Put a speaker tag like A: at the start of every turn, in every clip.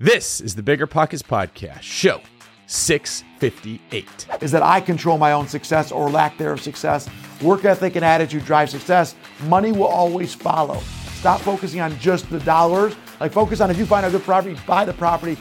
A: This is the Bigger Pockets Podcast, show 658.
B: is that I control my own success or lack thereof success. Work ethic and attitude drive success. Money will always follow. Stop focusing on just the dollars. Like focus on if you find a good property, buy the property.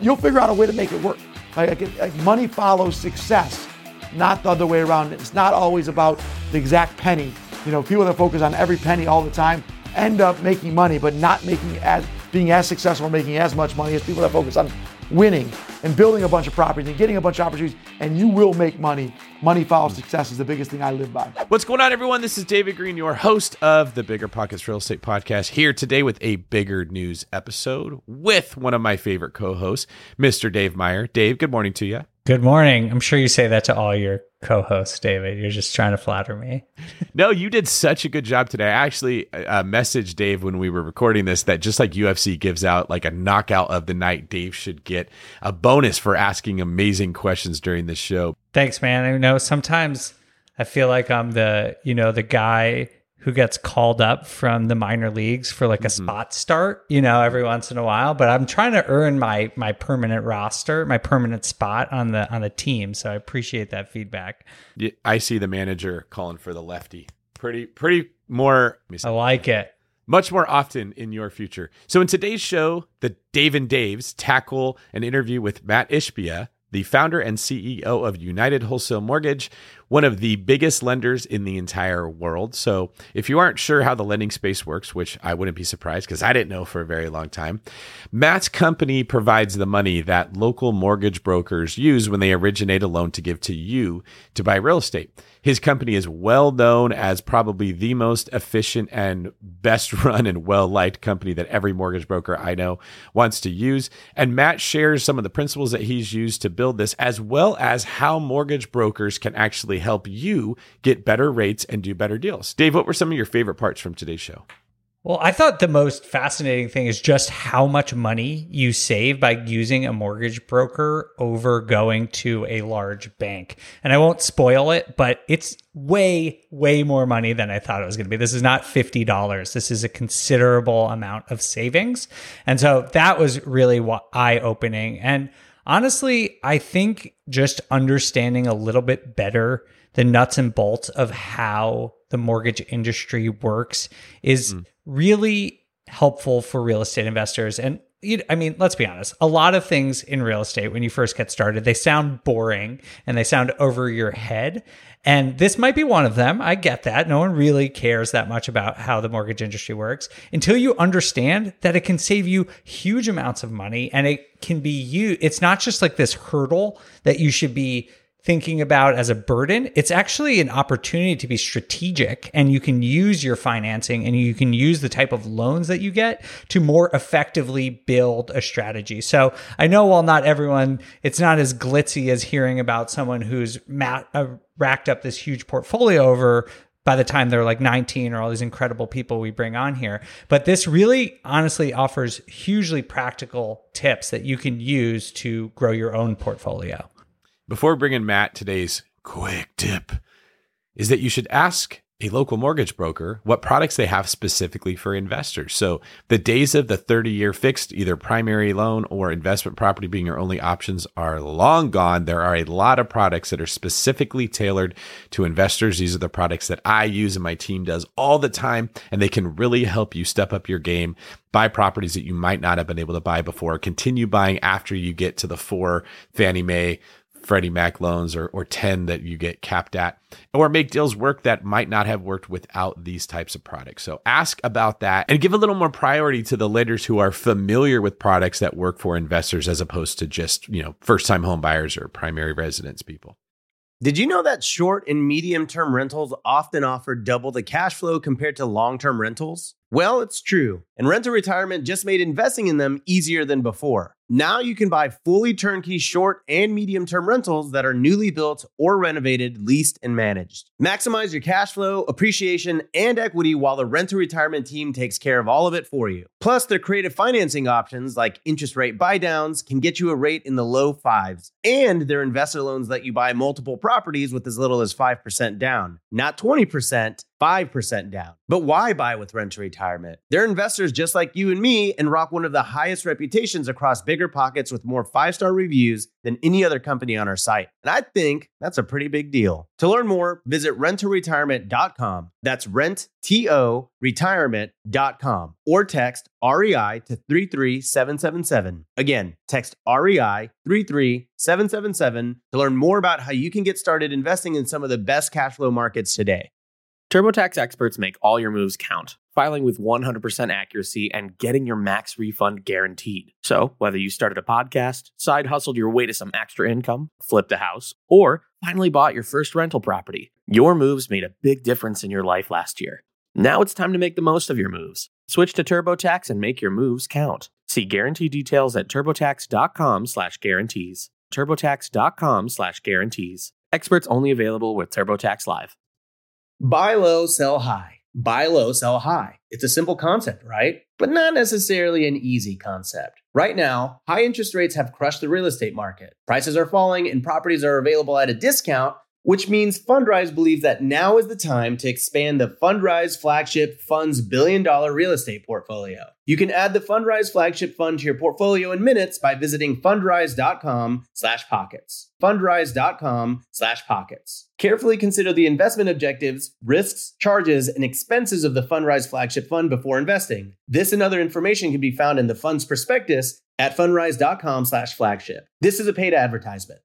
B: You'll figure out a way to make it work. Like, like, like money follows success, not the other way around. It's not always about the exact penny. You know, people that focus on every penny all the time end up making money, but not making as being as successful or making as much money as people that focus on winning and building a bunch of properties and getting a bunch of opportunities, and you will make money. Money follows success is the biggest thing I live by.
A: What's going on, everyone? This is David Greene, your host of the Bigger Pockets Real Estate Podcast, here today with a bigger news episode with one of my favorite co hosts, Mr. Dave Meyer. Dave, good morning to you.
C: Good morning. I'm sure you say that to all your co-hosts, David. You're just trying to flatter me.
A: No, you did such a good job today. I actually uh, messaged Dave when we were recording this that just like UFC gives out like a knockout of the night, Dave should get a bonus for asking amazing questions during the show.
C: Thanks, man. I know sometimes I feel like I'm the, you know, the guy who gets called up from the minor leagues for like a
A: Mm-hmm.
C: spot start, you know, every once in a while, but I'm trying to earn my my permanent roster, my permanent spot on the on the team, so I appreciate that feedback.
A: I see the manager calling for the lefty. Pretty, pretty more. let me see.
C: I like it.
A: much more often in your future. So, in today's show, the Dave and Daves tackle an interview with Mat Ishbia, the founder and CEO of United Wholesale Mortgage, one of the biggest lenders in the entire world. So, if you aren't sure how the lending space works, which I wouldn't be surprised because I didn't know for a very long time, Mat's company provides the money that local mortgage brokers use when they originate a loan to give to you to buy real estate. His company is well known as probably the most efficient and best run and well liked company that every mortgage broker I know wants to use. And Mat shares some of the principles that he's used to build this, as well as how mortgage brokers can actually help you get better rates and do better deals. Dave, what were some of your favorite parts from today's show?
C: Well, I thought the most fascinating thing is just how much money you save by using a mortgage broker over going to a large bank. And I won't spoil it, but it's way, way more money than I thought it was going to be. This is not $50. This is a considerable amount of savings. And so that was really eye opening. And honestly, I think just understanding a little bit better the nuts and bolts of how the mortgage industry works is mm. really helpful for real estate investors. And you, I mean, let's be honest, a lot of things in real estate when you first get started, they sound boring and they sound over your head. And this might be one of them. I get that. No one really cares that much about how the mortgage industry works until you understand that it can save you huge amounts of money and it can be you. It's not just like this hurdle that you should be thinking about as a burden, it's actually an opportunity to be strategic and you can use your financing and you can use the type of loans that you get to more effectively build a strategy. So I know while not everyone, it's not as glitzy as hearing about someone who's mat, uh, racked up this huge portfolio over by the time they're like 19 or all these incredible people we bring on here. But this really honestly offers hugely practical tips that you can use to grow your own portfolio.
A: Before bringing Mat, today's quick tip is that you should ask a local mortgage broker what products they have specifically for investors. So the days of the 30 year fixed, either primary loan or investment property being your only options are long gone. There are a lot of products that are specifically tailored to investors. These are the products that I use and my team does all the time, and they can really help you step up your game, buy properties that you might not have been able to buy before, continue buying after you get to the four Fannie Mae Freddie Mac loans or, or 10 that you get capped at, or make deals work that might not have worked without these types of products. So ask about that and give a little more priority to the lenders who are familiar with products that work for investors as opposed to just, you know, first time home buyers or primary residence people.
D: Did you know that short and medium term rentals often offer double the cash flow compared to long term rentals? Well, it's true. And Rent to Retirement just made investing in them easier than before. Now you can buy fully turnkey short and medium term rentals that are newly built or renovated, leased, and managed. Maximize your cash flow, appreciation, and equity while the Rent to Retirement team takes care of all of it for you. Plus, their creative financing options like interest rate buydowns can get you a rate in the low fives. And their investor loans let you buy multiple properties with as little as 5% down. Not 20%, 5% down. But why buy with Rent to Retirement? They're investors just like you and me and rock one of the highest reputations across bigger pockets with more five star reviews than any other company on our site. And I think that's a pretty big deal. To learn more, visit renttoretirement.com. That's rent, T O, retirement.com or text REI to 33777. Again, text REI 33777 to learn more about how you can get started investing in some of the best cash flow markets today.
E: TurboTax experts make all your moves count, filing with 100% accuracy and getting your max refund guaranteed. So, whether you started a podcast, side hustled your way to some extra income, flipped a house, or finally bought your first rental property, your moves made a big difference in your life last year. Now it's time to make the most of your moves. Switch to TurboTax and make your moves count. See guarantee details at turbotax.com/guarantees. turbotax.com/guarantees. Experts only available with TurboTax Live.
D: Buy low, sell high. Buy low, sell high. It's a simple concept, right? But not necessarily an easy concept. Right now, high interest rates have crushed the real estate market. Prices are falling and properties are available at a discount, which means Fundrise believes that now is the time to expand the Fundrise flagship fund's billion dollar real estate portfolio. You can add the Fundrise flagship fund to your portfolio in minutes by visiting fundrise.com slash pockets. Fundrise.com slash pockets. Carefully consider the investment objectives, risks, charges, and expenses of the Fundrise flagship fund before investing. This and other information can be found in the fund's prospectus at fundrise.com slash flagship. This is a paid advertisement.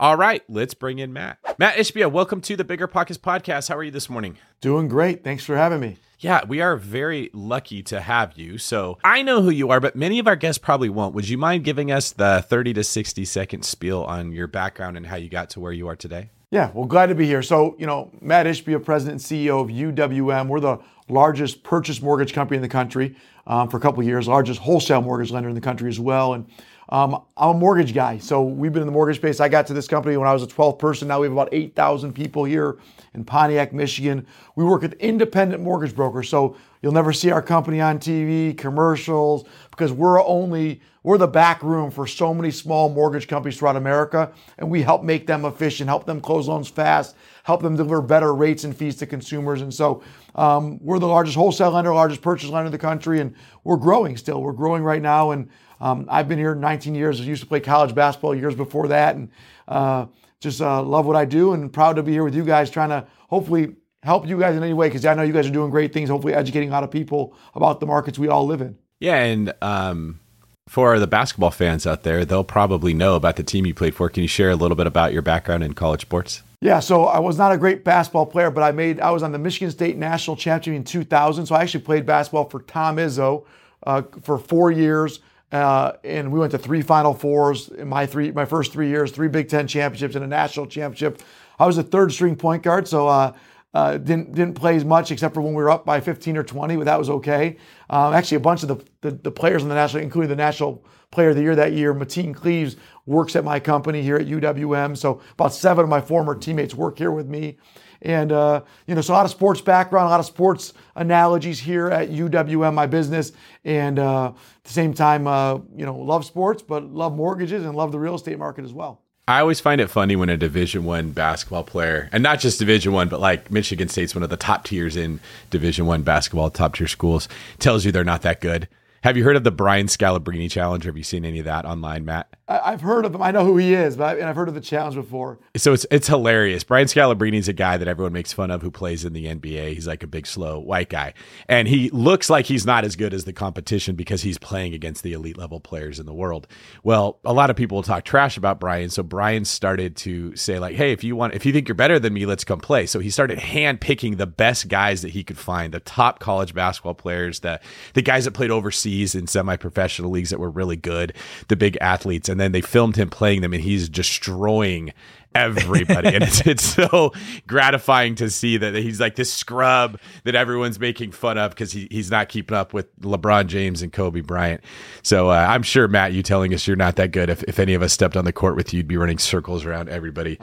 A: All right, let's bring in Mat. Mat Ishbia, welcome to the Bigger Pockets podcast. How are you this morning?
B: Doing great. Thanks for having me.
A: Yeah, we are very lucky to have you. So I know who you are, but many of our guests probably won't. Would you mind giving us the 30 to 60 second spiel on your background and how you got to where you are today?
B: Yeah, well, glad to be here. So, you know, Mat Ishbia, president and CEO of UWM. We're the largest purchase mortgage company in the country um, for a couple of years, largest wholesale mortgage lender in the country as well. And um, I'm a mortgage guy, so we've been in the mortgage space. I got to this company when I was a 12th person. Now we have about 8,000 people here in Pontiac, Michigan. We work with independent mortgage brokers, so you'll never see our company on TV, commercials, because we're only we're the back room for so many small mortgage companies throughout America, and we help make them efficient, help them close loans fast, help them deliver better rates and fees to consumers. And so um, we're the largest wholesale lender, largest purchase lender in the country, and we're growing still. We're growing right now, and um, I've been here 19 years. I used to play college basketball years before that, and uh, just uh, love what I do and proud to be here with you guys, trying to hopefully help you guys in any way because I know you guys are doing great things. Hopefully, educating a lot of people about the markets we all live in.
A: Yeah, and um, for the basketball fans out there, they'll probably know about the team you played for. Can you share a little bit about your background in college sports?
B: Yeah, so I was not a great basketball player, but I made I was on the Michigan State national championship in 2000. So I actually played basketball for Tom Izzo uh, for four years. Uh, and we went to three Final Fours in my three my first three years, three Big Ten championships and a national championship. I was a third string point guard, so uh, uh, didn't didn't play as much except for when we were up by 15 or 20, but that was okay. Um, actually, a bunch of the, the, the players in the national, including the national player of the year that year, Mateen Cleaves, works at my company here at UWM. So about seven of my former teammates work here with me. And, uh, you know, so a lot of sports background, a lot of sports analogies here at UWM, my business. And uh, at the same time, uh, you know, love sports, but love mortgages and love the real estate market as well.
A: I always find it funny when a Division One basketball player, and not just Division One, but like Michigan State's one of the top tiers in Division One basketball, top tier schools, tells you they're not that good. Have you heard of the Brian Scalabrine challenge? Have you seen any of that online, Mat?
B: I've heard of him. I know who he is, but I, and I've heard of the challenge before.
A: So it's it's hilarious. Brian Scalabrine is a guy that everyone makes fun of who plays in the NBA. He's like a big, slow white guy, and he looks like he's not as good as the competition because he's playing against the elite level players in the world. Well, a lot of people will talk trash about Brian, so Brian started to say like, "Hey, if you want, if you think you're better than me, let's come play." So he started hand picking the best guys that he could find, the top college basketball players, the the guys that played overseas in semi professional leagues that were really good, the big athletes, and then they filmed him playing them, and he's destroying everybody. and it's, it's so gratifying to see that he's like this scrub that everyone's making fun of because he, he's not keeping up with LeBron James and Kobe Bryant. So uh, I'm sure, Mat, you telling us you're not that good. If, if any of us stepped on the court with you, you'd be running circles around everybody.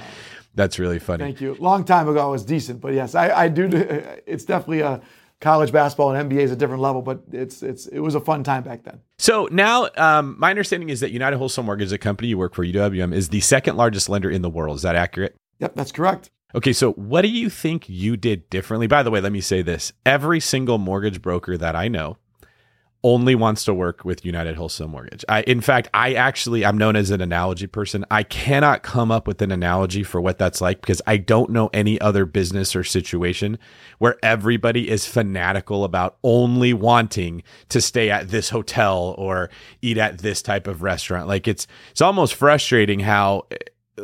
A: That's really funny.
B: Thank you. Long time ago, I was decent, but yes, I, I do. It's definitely a college basketball and NBA is a different level, but it's it's it was a fun time back then.
A: So now, um, my understanding is that United Wholesale Mortgage, the company you work for, UWM, is the second largest lender in the world. Is that accurate?
B: Yep, that's correct.
A: Okay, so what do you think you did differently? By the way, let me say this every single mortgage broker that I know only wants to work with United Wholesale Mortgage. I, in fact, I actually, I'm known as an analogy person. I cannot come up with an analogy for what that's like because I don't know any other business or situation where everybody is fanatical about only wanting to stay at this hotel or eat at this type of restaurant. Like it's, it's almost frustrating how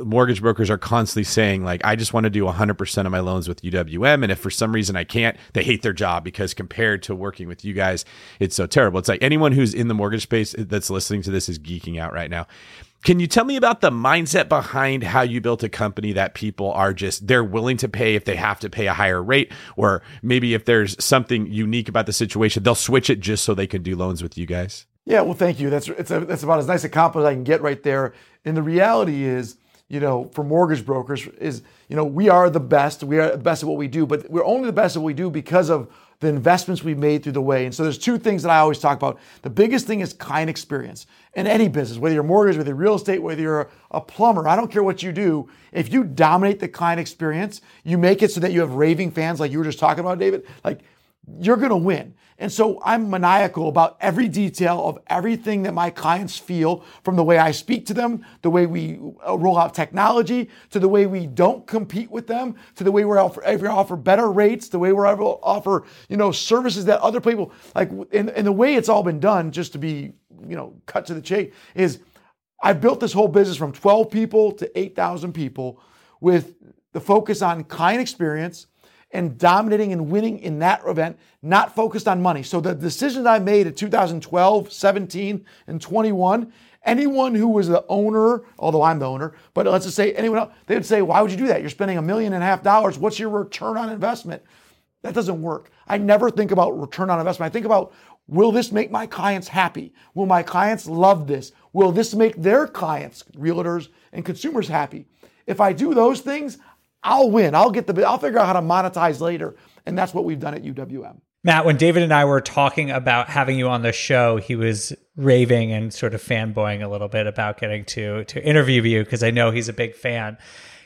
A: mortgage brokers are constantly saying like i just want to do 100% of my loans with uwm and if for some reason i can't they hate their job because compared to working with you guys it's so terrible. It's like anyone who's in the mortgage space that's listening to this is geeking out right now. Can you tell me about the mindset behind how you built a company that people are just they're willing to pay if they have to pay a higher rate? Or maybe if there's something unique about the situation they'll switch it just so they can do loans with you guys?
B: Yeah well thank you. That's it's a, that's about as nice a compliment i can get right there. And the reality is you know, for mortgage brokers is, you know, we are the best. We are the best at what we do, but we're only the best at what we do because of the investments we've made through the way. And so there's two things that I always talk about. The biggest thing is client experience in any business, whether you're mortgage, whether you're real estate, whether you're a plumber, I don't care what you do. If you dominate the client experience, you make it so that you have raving fans like you were just talking about, David, like you're going to win. And so I'm maniacal about every detail of everything that my clients feel from the way I speak to them, the way we uh, roll out technology, to the way we don't compete with them, to the way we're offer, we offer better rates, the way we're able to offer, you know, services that other people like, and, and the way it's all been done, just to be, you know, cut to the chase, is I've built this whole business from 12 people to 8,000 people with the focus on client experience, and dominating and winning in that event, not focused on money. So the decisions I made in 2012, 17, and 21, anyone who was the owner, although I'm the owner, but let's just say anyone else, they would say, why would you do that? You're spending a million and a half dollars. What's your return on investment? That doesn't work. I never think about return on investment. I think about will this make my clients happy? Will my clients love this? Will this make their clients, realtors and consumers happy? If I do those things, I'll win. I'll get the, I'll figure out how to monetize later. And that's what we've done at UWM.
C: Mat, when David and I were talking about having you on the show, he was raving and sort of fanboying a little bit about getting to to interview you because I know he's a big fan.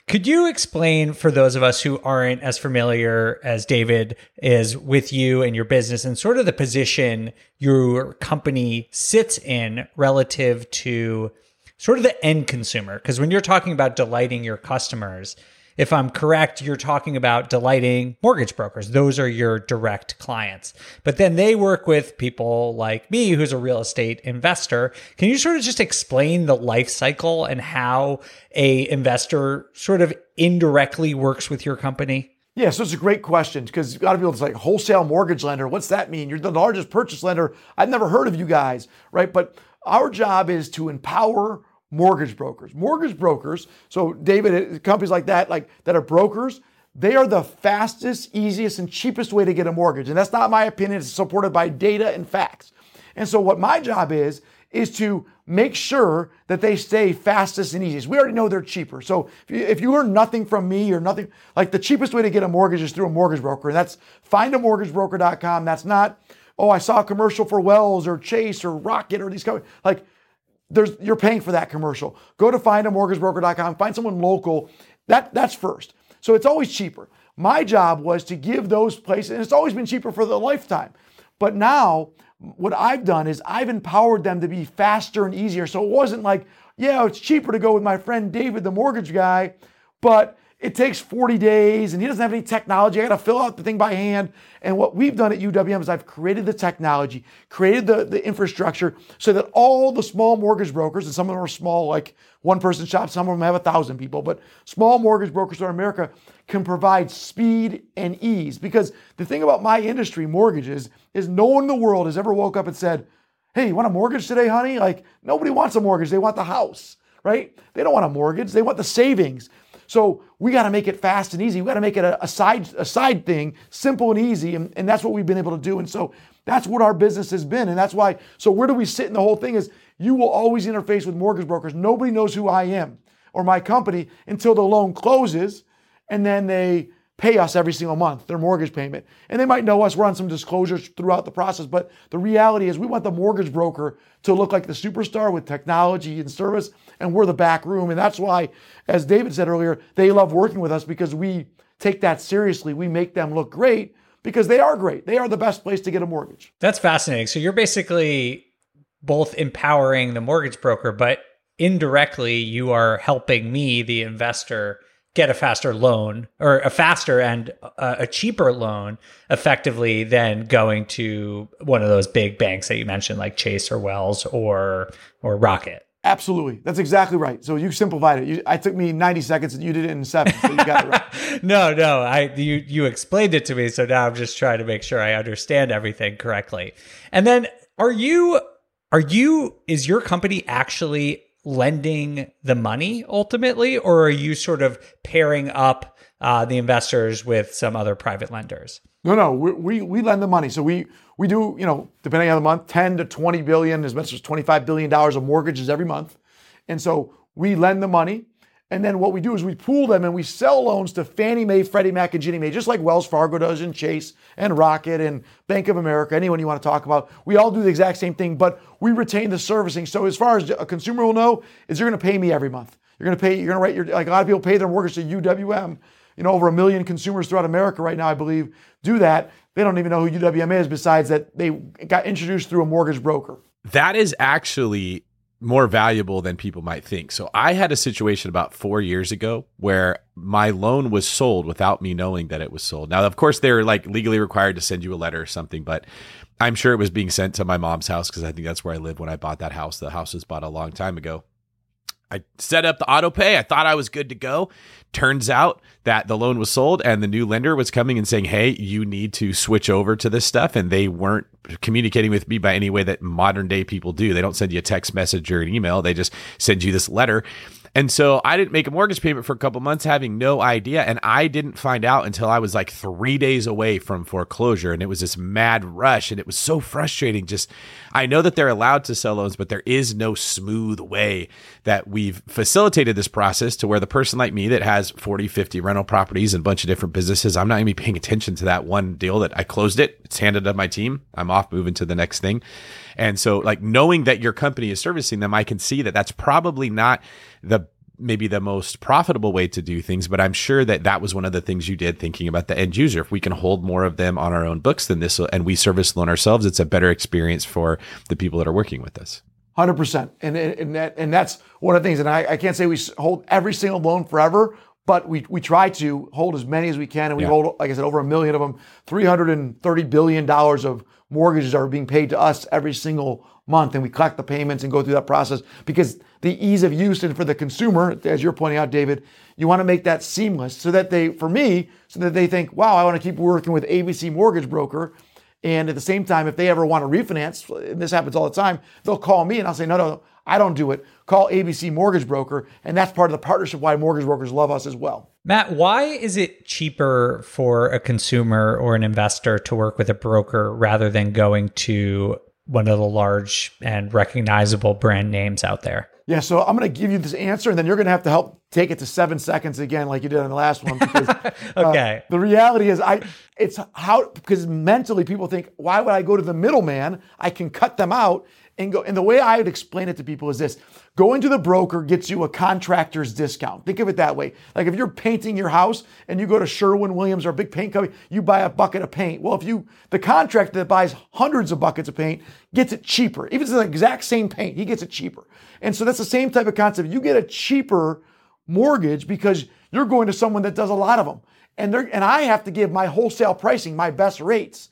C: Could you explain for those of us who aren't as familiar as David is with you and your business and sort of the position your company sits in relative to sort of the end consumer? Because when you're talking about delighting your customers, if I'm correct, you're talking about delighting mortgage brokers. Those are your direct clients. But then they work with people like me, who's a real estate investor. Can you sort of just explain the life cycle and how a investor sort of indirectly works with your company?
B: Yeah, so it's a great question because a lot of people it's like wholesale mortgage lender. What's that mean? You're the largest purchase lender. I've never heard of you guys, right? But our job is to empower mortgage brokers. Mortgage brokers, so David, uh, companies like that, like that are brokers, they are the fastest, easiest, and cheapest way to get a mortgage. And that's not my opinion, it's supported by data and facts. And so what my job is, is to make sure that they stay fastest and easiest. We already know they're cheaper. So if you, if you learn nothing from me or nothing, like the cheapest way to get a mortgage is through a mortgage broker. And that's findamortgagebroker.com. That's not, oh, I saw a commercial for Wells or Chase or Rocket or these companies. Like there's you're paying for that commercial. Go to findamortgagebroker.com, find someone local. That that's first. So it's always cheaper. My job was to give those places, and it's always been cheaper for the lifetime. But now what I've done is I've empowered them to be faster and easier. So it wasn't like, yeah, it's cheaper to go with my friend David, the mortgage guy, but it takes 40 days and he doesn't have any technology. I got to fill out the thing by hand. And what we've done at UWM is I've created the technology, created the, the infrastructure so that all the small mortgage brokers, and some of them are small, like one person shops, some of them have a thousand people, but small mortgage brokers in America can provide speed and ease. Because the thing about my industry, mortgages, is no one in the world has ever woke up and said, Hey, you want a mortgage today, honey? Like nobody wants a mortgage. They want the house, right? They don't want a mortgage. They want the savings. So we got to make it fast and easy. We got to make it a, a, side a side thing, simple and easy, and, and that's what we've been able to do. And so that's what our business has been, and that's why. So where do we sit in the whole thing? Is you will always interface with mortgage brokers. Nobody knows who I am or my company until the loan closes, and then they pay us every single month, their mortgage payment. And they might know us, we're on some disclosures throughout the process, but the reality is we want the mortgage broker to look like the superstar with technology and service, and we're the back room. And that's why, as David said earlier, they love working with us because we take that seriously. We make them look great because they are great. They are the best place to get a mortgage.
C: That's fascinating. So you're basically both empowering the mortgage broker, but indirectly you are helping me, the investor, get a faster loan or a faster and a, a cheaper loan effectively than going to one of those big banks that you mentioned like Chase or Wells or or Rocket.
B: Absolutely. That's exactly right. So you simplified it. You, I took me 90 seconds and you did it in seven. So you got it
C: right. no, no. I you you explained it to me. So now I'm just trying to make sure I understand everything correctly. And then are you are you is your company actually lending the money ultimately, or are you sort of pairing up uh, the investors with some other private lenders?
B: No, no, we, we, we lend the money. So we we do, you know, depending on the month, 10 to 20 billion, as much as 25 billion dollars of mortgages every month. And so we lend the money. And then what we do is we pool them and we sell loans to Fannie Mae, Freddie Mac, and Ginnie Mae, just like Wells Fargo does and Chase and Rocket and Bank of America, anyone you want to talk about. We all do the exact same thing, but we retain the servicing. So as far as a consumer will know, is you're going to pay me every month. You're going to pay, you're going to write your, like a lot of people pay their mortgage to UWM. You know, over a million consumers throughout America right now, I believe, do that. They don't even know who UWM is, besides that they got introduced through a mortgage broker.
A: That is actually more valuable than people might think. So I had a situation about four years ago where my loan was sold without me knowing that it was sold. Now, of course, they're like legally required to send you a letter or something, but I'm sure it was being sent to my mom's house because I think that's where I lived when I bought that house. The house was bought a long time ago. I set up the auto pay. I thought I was good to go. Turns out that the loan was sold and the new lender was coming and saying, Hey, you need to switch over to this stuff. And they weren't communicating with me by any way that modern day people do. They don't send you a text message or an email. They just send you this letter. And so I didn't make a mortgage payment for a couple months, having no idea. And I didn't find out until I was like three days away from foreclosure. And it was this mad rush. And it was so frustrating. Just, I know that they're allowed to sell loans, but there is no smooth way that we've facilitated this process to where the person like me that has 40, 50 rental properties and a bunch of different businesses, I'm not going to be paying attention to that one deal that I closed it. It's handed to my team. I'm off moving to the next thing. And so, like, knowing that your company is servicing them, I can see that that's probably not the maybe the most profitable way to do things, but I'm sure that that was one of the things you did thinking about the end user. If we can hold more of them on our own books than this, and we service loan ourselves, it's a better experience for the people that are working with us.
B: Hundred percent, and and that and that's one of the things. And I, I can't say we hold every single loan forever, but we we try to hold as many as we can, and we yeah. hold, like I said, over a million of them. Three hundred and thirty billion dollars of mortgages are being paid to us every single month, and we collect the payments and go through that process because the ease of use and for the consumer, as you're pointing out, David, you want to make that seamless so that they, for me, so that they think, wow, I want to keep working with ABC Mortgage Broker. And at the same time, if they ever want to refinance, and this happens all the time, they'll call me and I'll say, no, no, I don't do it. Call ABC Mortgage Broker. And that's part of the partnership why mortgage brokers love us as well.
C: Mat, why is it cheaper for a consumer or an investor to work with a broker rather than going to one of the large and recognizable brand names out there?
B: Yeah, so I'm going to give you this answer, and then you're going to have to help take it to seven seconds again, like you did on the last one. Because, uh,
C: okay.
B: Uh, the reality is, I it's how because mentally people think, why would I go to the middleman? I can cut them out and go. And the way I would explain it to people is this: Going to the broker gets you a contractor's discount. Think of it that way. Like if you're painting your house and you go to Sherwin Williams or a big paint company, you buy a bucket of paint. Well, if you, the contractor that buys hundreds of buckets of paint gets it cheaper. Even if it's the exact same paint, he gets it cheaper. And so that's the same type of concept. You get a cheaper mortgage because you're going to someone that does a lot of them. And, they're, and I have to give my wholesale pricing, my best rates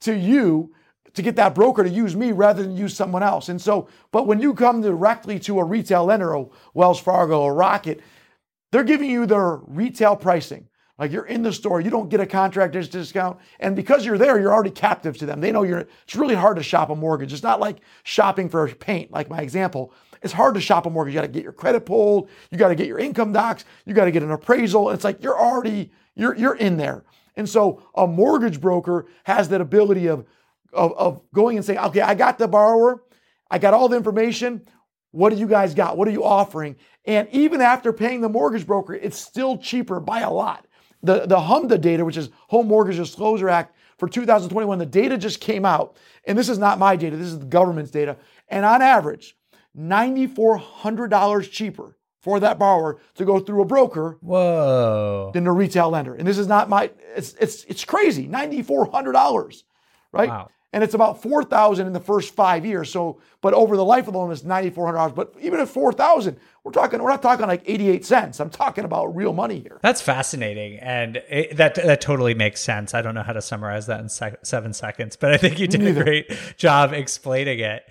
B: to you to get that broker to use me rather than use someone else. And so, but when you come directly to a retail lender, a Wells Fargo or Rocket, they're giving you their retail pricing. Like you're in the store, you don't get a contractor's discount. And because you're there, you're already captive to them. They know you're, it's really hard to shop a mortgage. It's not like shopping for paint, like my example. It's hard to shop a mortgage. You got to get your credit pulled. You got to get your income docs. You got to get an appraisal. It's like you're already, you're, you're in there. And so a mortgage broker has that ability of of, of going and saying, okay, I got the borrower, I got all the information. What do you guys got? What are you offering? And even after paying the mortgage broker, it's still cheaper by a lot. the, the HMDA data, which is Home Mortgage Disclosure Act for 2021, the data just came out. And this is not my data, this is the government's data. And on average, $9,400 cheaper for that borrower to go through a broker
C: Whoa.
B: than a retail lender. And this is not my it's it's it's crazy. $9400, right?
C: Wow.
B: And it's about 4000 in the first 5 years. So but over the life of the loan it's $9400, but even at 4000, we're talking we're not talking like 88 cents. I'm talking about real money here.
C: That's fascinating, and it, that that totally makes sense. I don't know how to summarize that in sec- seven seconds, but I think you did
B: Neither.
C: a great job explaining it.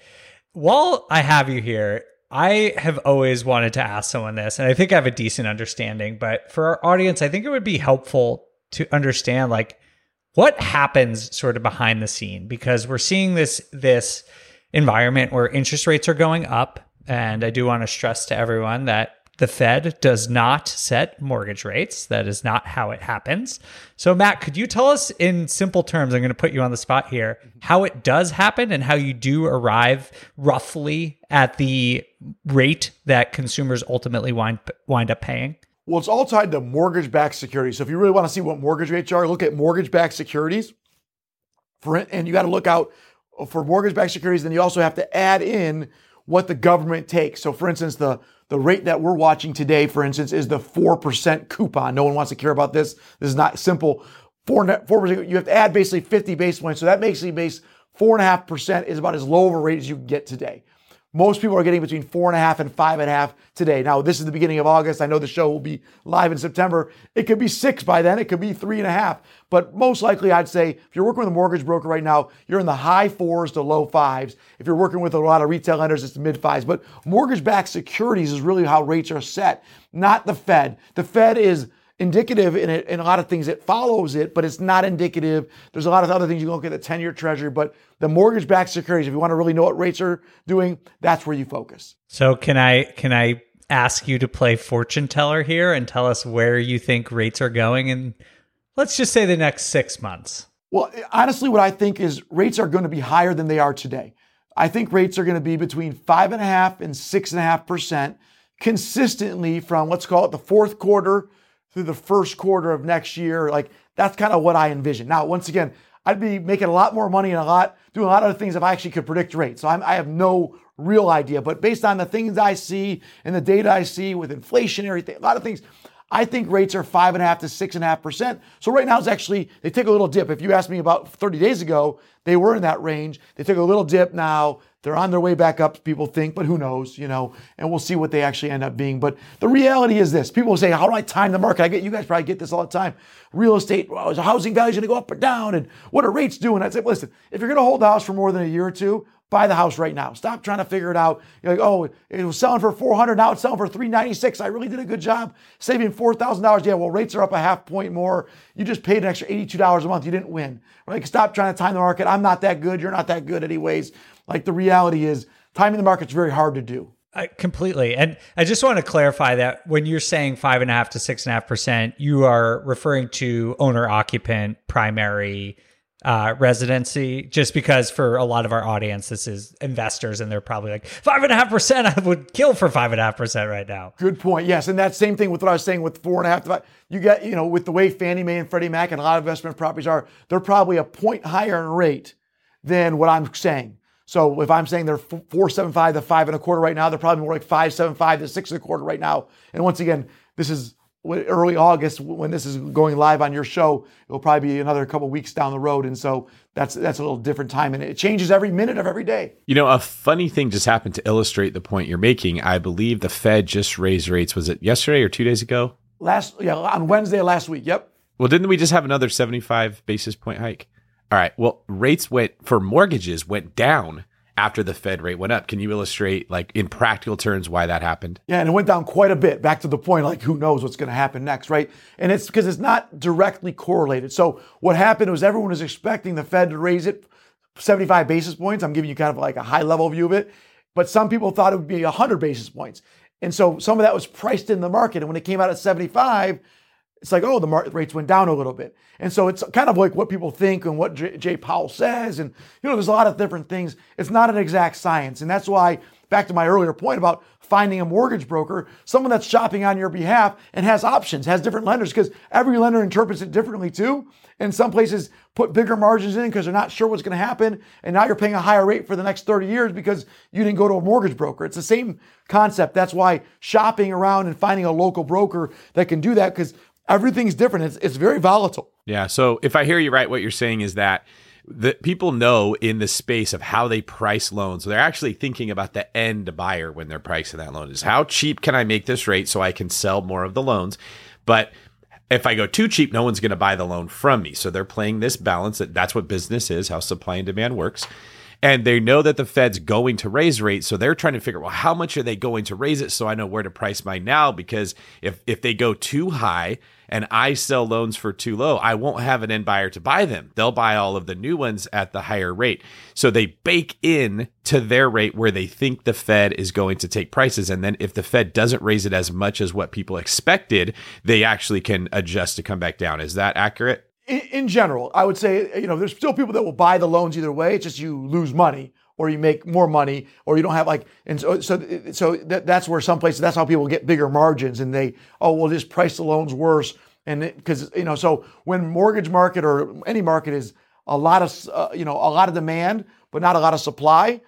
C: While I have you here, I have always wanted to ask someone this, and I think I have a decent understanding. But for our audience, I think it would be helpful to understand like what happens sort of behind the scene? Because we're seeing this this environment where interest rates are going up and i do want to stress to everyone that the fed does not set mortgage rates. That is not how it happens. So matt could you tell us in simple terms i'm going to put you on the spot here how it does happen and how you do arrive roughly at the rate that consumers ultimately wind wind up paying
B: Well, it's all tied to mortgage backed securities. So if you really want to see what mortgage rates are, look at mortgage backed securities. For and you got to look out for mortgage backed securities. Then you also have to add in what the government takes. So for instance, the the rate that we're watching today, for instance, is the four percent coupon. No one wants to care about this. This is not simple. Four four percent. You have to add basically fifty basis points. So that makes the base four and a half percent is about as low of a rate as you can get today. Most people are getting between four and a half and five and a half today. Now, this is the beginning of August. I know the show will be live in September. It could be six by then. It could be three and a half. But most likely, I'd say if you're working with a mortgage broker right now, you're in the high fours to low fives. If you're working with a lot of retail lenders, it's the mid fives. But mortgage backed securities is really how rates are set, not the Fed. The Fed is indicative in, it, in a lot of things. It follows it, but it's not indicative. There's a lot of other things you can look at the 10 year treasury, but the mortgage backed securities, if you want to really know what rates are doing, that's where you focus.
C: So can I can I ask you to play fortune teller here and tell us where you think rates are going in let's just say the next 6 months.
B: Well, honestly, what I think is rates are going to be higher than they are today. I think rates are going to be between five and a half and six and a half percent consistently from let's call it the fourth quarter through the first quarter of next year. Like that's kind of what I envision. Now, once again, I'd be making a lot more money and a lot doing a lot of things if I actually could predict rates. So I'm, I have no real idea, but based on the things I see and the data I see with inflationary thing, a lot of things, I think rates are five and a half to six and a half percent. So right now it's actually they take a little dip. If you asked me about 30 days ago, they were in that range. They took a little dip now. They're on their way back up, people think, but who knows, you know, and we'll see what they actually end up being. But the reality is this people say, How do I time the market? I get you guys probably get this all the time. Real estate, well, is housing values gonna go up or down? And what are rates doing? I said, listen, if you're gonna hold the house for more than a year or two, buy the house right now. Stop trying to figure it out. You're like, oh, it was selling for 400, now it's selling for 396. I really did a good job saving $4,000. Yeah, well, rates are up a half point more. You just paid an extra $82 a month. You didn't win. Right? Stop trying to time the market. I'm not that good. You're not that good anyways. Like the reality is, timing the market's very hard to do.
C: I, completely. And I just want to clarify that when you're saying five and a half to six and a half percent, you are referring to owner occupant primary uh, residency, just because for a lot of our audience, this is investors and they're probably like five and a half percent. I would kill for five and a half percent right now.
B: Good point. Yes, and that same thing with what I was saying with four and a half. to five. You get, you know, with the way Fannie Mae and Freddie Mac and a lot of investment properties are, they're probably a point higher in rate than what I'm saying. So if I'm saying they're four seven five to five and a quarter right now, they're probably more like five seven five to six and a quarter right now. And once again, this is early August when this is going live on your show. It'll probably be another couple weeks down the road, and so that's that's a little different time, and it changes every minute of every day.
A: You know, a funny thing just happened to illustrate the point you're making. I believe the Fed just raised rates. Was it yesterday or two days ago?
B: Last yeah, on Wednesday last week. Yep.
A: Well, didn't we just have another 75 basis point hike? All right. Well, rates went for mortgages went down after the Fed rate went up. Can you illustrate, like in practical terms, why that happened?
B: Yeah, and it went down quite a bit. Back to the point, like who knows what's going to happen next, right? And it's because it's not directly correlated. So what happened was everyone was expecting the Fed to raise it 75 basis points. I'm giving you kind of like a high level view of it, but some people thought it would be 100 basis points. And so some of that was priced in the market. And when it came out at 75, it's like, oh, the market rates went down a little bit. And so it's kind of like what people think and what J- Jay Powell says. And, you know, there's a lot of different things. It's not an exact science. And that's why back to my earlier point about finding a mortgage broker, someone that's shopping on your behalf and has options, has different lenders, because every lender interprets it differently too. And some places put bigger margins in because they're not sure what's going to happen. And now you're paying a higher rate for the next 30 years because you didn't go to a mortgage broker. It's the same concept. That's why shopping around and finding a local broker that can do that because everything's different. It's, it's very volatile.
A: Yeah. So if I hear you right, what you're saying is that the people know in the space of how they price loans. So They're actually thinking about the end buyer when they're pricing that loan. Is how cheap can I make this rate so I can sell more of the loans? But if I go too cheap, no one's going to buy the loan from me. So they're playing this balance that that's what business is, how supply and demand works. And they know that the Fed's going to raise rates. So they're trying to figure, out well, how much are they going to raise it so I know where to price mine now? Because if, if they go too high, and I sell loans for too low, I won't have an end buyer to buy them. They'll buy all of the new ones at the higher rate. So they bake in to their rate where they think the Fed is going to take prices. And then if the Fed doesn't raise it as much as what people expected, they actually can adjust to come back down. Is that accurate?
B: In, in general, I would say, you know, there's still people that will buy the loans either way. It's just you lose money or you make more money, or you don't have like, and so so so that, that's where some places that's how people get bigger margins, and they oh well just price the loans worse, and because you know so when mortgage market or any market is a lot of uh, you know a lot of demand but not a lot of supply,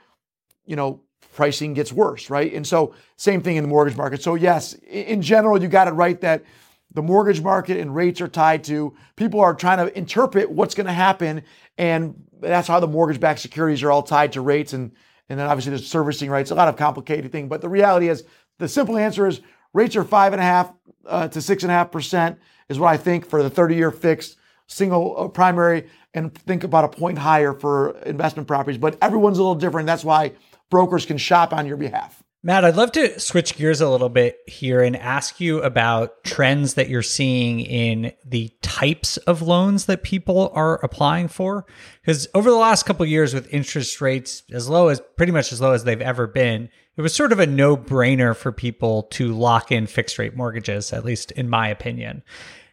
B: you know pricing gets worse, right? And so same thing in the mortgage market. So yes, in general, you got it right that the mortgage market and rates are tied to people are trying to interpret what's going to happen and that's how the mortgage-backed securities are all tied to rates, and and then obviously there's servicing rights. A lot of complicated thing, but the reality is the simple answer is rates are five and a half uh, to six and a half percent is what I think for the 30-year fixed single uh, primary, and think about a point higher for investment properties. But everyone's a little different. That's why brokers can shop on your behalf.
C: Mat, I'd love to switch gears a little bit here and ask you about trends that you're seeing in the types of loans that people are applying for. Because over the last couple years, with interest rates as low as pretty much as low as they've ever been, it was sort of a no brainer for people to lock in fixed rate mortgages, at least in my opinion.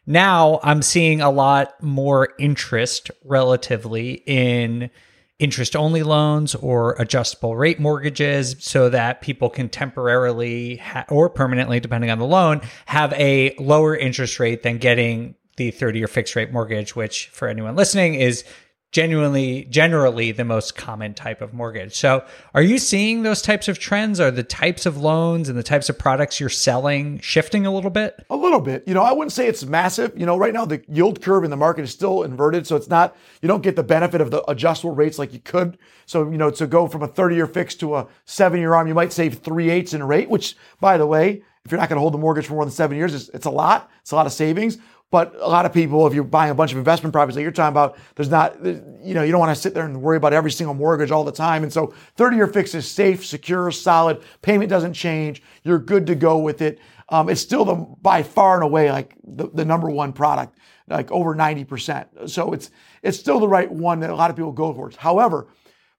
C: Now I'm seeing a lot more interest relatively in interest only loans or adjustable rate mortgages so that people can temporarily ha- or permanently, depending on the loan, have a lower interest rate than getting the 30 year fixed rate mortgage, which for anyone listening is genuinely generally the most common type of mortgage. So, are you seeing those types of trends? Are the types of loans and the types of products you're selling shifting a little bit?
B: A little bit. You know, I wouldn't say it's massive. You know, right now the yield curve in the market is still inverted, so it's not you don't get the benefit of the adjustable rates like you could. So, you know, to go from a 30-year fix to a 7-year arm, you might save 3 eighths in a rate, which by the way, if you're not going to hold the mortgage for more than 7 years, it's, it's a lot. It's a lot of savings. But a lot of people, if you're buying a bunch of investment properties like you're talking about, there's not, you know, you don't want to sit there and worry about every single mortgage all the time. And so 30 year fix is safe, secure, solid. Payment doesn't change. You're good to go with it. Um, it's still the by far and away like the, the number one product, like over 90%. So it's it's still the right one that a lot of people go for. However,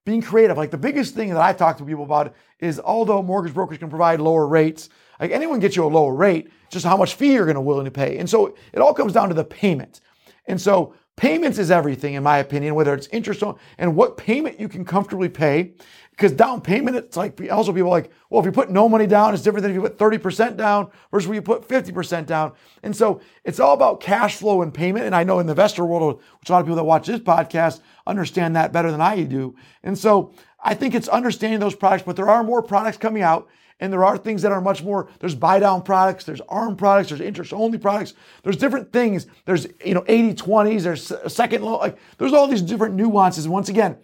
B: being creative, like the biggest thing that I talk to people about is although mortgage brokers can provide lower rates, like anyone gets you a lower rate, just how much fee you're going to willing to pay. And so it all comes down to the payment. And so payments is everything, in my opinion, whether it's interest on and what payment you can comfortably pay. Because down payment, it's like also people like, well, if you put no money down, it's different than if you put 30% down versus when you put 50% down. And so it's all about cash flow and payment. And I know in the investor world, which a lot of people that watch this podcast understand that better than I do. And so I think it's understanding those products, but there are more products coming out. And there are things that are much more, there's buy down products, there's arm products, there's interest only products, there's different things. There's, you know, 80 20s, there's second low, like there's all these different nuances. Once again,